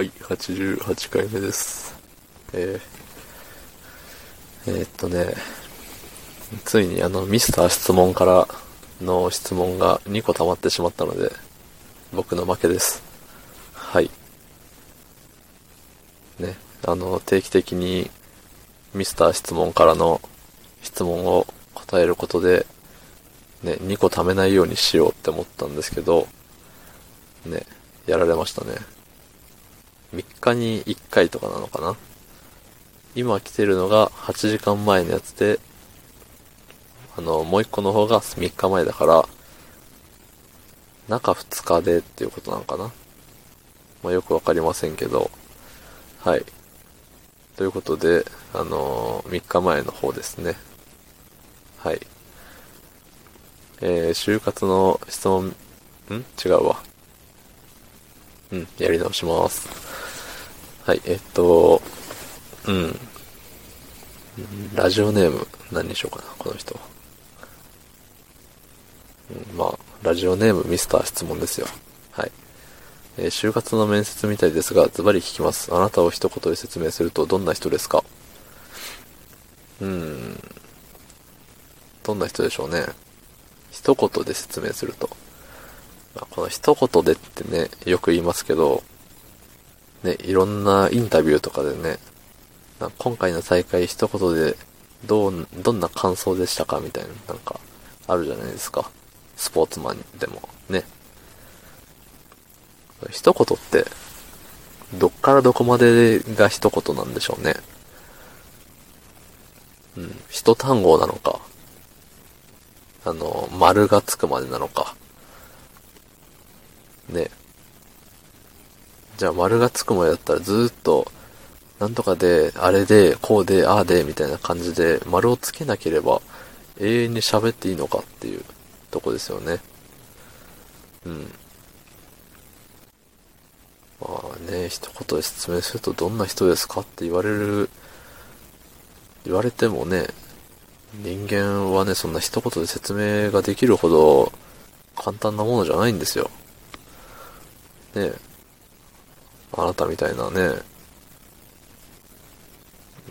はい、88回目です。えー、えーっとね、ついにあの、ミスター質問からの質問が2個溜まってしまったので、僕の負けです。はい。ね、あの、定期的にミスター質問からの質問を答えることで、ね、2個貯めないようにしようって思ったんですけど、ね、やられましたね。3日に1回とかなのかな？今来てるのが8時間前のやつで、あの、もう1個の方が3日前だから、中2日でっていうことなのかな？まあ、よくわかりませんけど、はい。ということで、あのー、3日前の方ですね。はい。えー、就活の質問、ん？違うわ。うん、やり直します。はい、えっと、うん。ラジオネーム、何にしようかな、この人。うん、まあ、ラジオネームミスター質問ですよ。はい。えー就活の面接みたいですが、ズバリ聞きます。あなたを一言で説明するとどんな人ですか？うーん。どんな人でしょうね。一言で説明すると。まあこの一言でってね、よく言いますけど、ね、いろんなインタビューとかでね、今回の大会一言で、どう、どんな感想でしたかみたいな、なんか、あるじゃないですか。スポーツマンでも、ね。一言って、どっからどこまでが一言なんでしょうね。うん、一単語なのか、あの、丸がつくまでなのか。ね。じゃあ丸がつくまでだったらずっと、なんとかで、あれで、こうで、ああで、みたいな感じで、丸をつけなければ、永遠に喋っていいのかっていうとこですよね。うん。まあね、一言で説明するとどんな人ですかって言われる、言われてもね、人間はね、そんな一言で説明ができるほど簡単なものじゃないんですよ。ねえあなたみたいなね、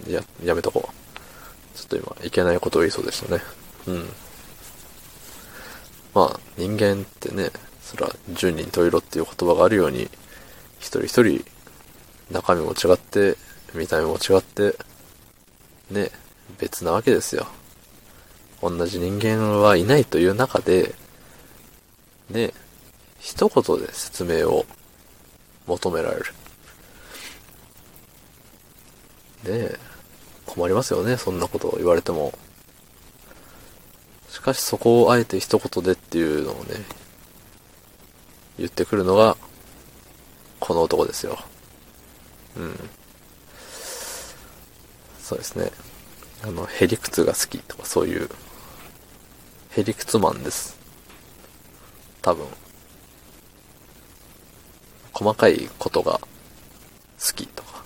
や、やめとこう。ちょっと今、いけないことを言いそうでしたね。うん。まあ、人間ってね、そら、十人十色っていう言葉があるように、一人一人、中身も違って、見た目も違って、ね、別なわけですよ。同じ人間はいないという中で、ね、一言で説明を求められる。ね困りますよね、そんなことを言われても。しかしそこをあえて一言でっていうのをね、言ってくるのが、この男ですよ。うん。そうですね。あの、ヘリクツが好きとかそういう、ヘリクツマンです。多分。細かいことが好きとか、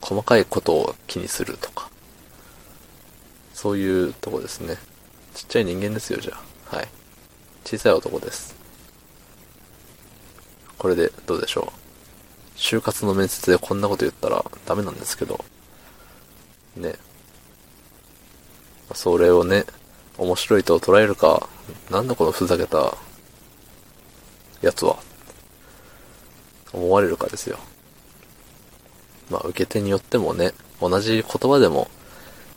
細かいことを気にするとか、そういうとこですね。ちっちゃい人間ですよ、じゃあ。はい。小さい男です。これでどうでしょう。就活の面接でこんなこと言ったらダメなんですけど、ね。それをね、面白いと捉えるか、なんだこのふざけたやつは、思われるかですよ。まあ、受け手によってもね、同じ言葉でも、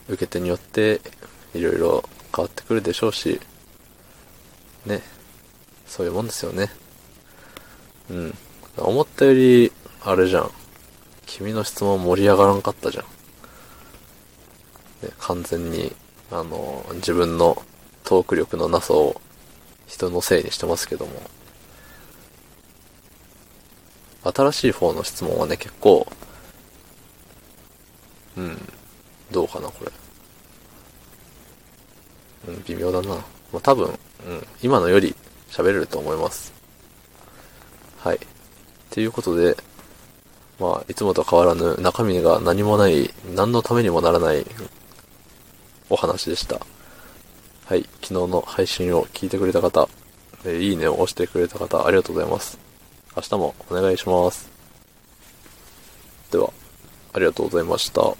受け手によって、いろいろ変わってくるでしょうし、ね、そういうもんですよね。うん。思ったより、あれじゃん。君の質問盛り上がらんかったじゃん。ね、完全に、あの、自分のトーク力のなさを人のせいにしてますけども。新しい方の質問はね、結構、うん、どうかな、これ。うん、微妙だな。まあ、多分、うん、今のより喋れると思います。はい。ということで、まあ、いつもと変わらぬ中身が何もない、何のためにもならないお話でした。はい。昨日の配信を聞いてくれた方、えいいねを押してくれた方、ありがとうございます。明日もお願いします。では、ありがとうございました。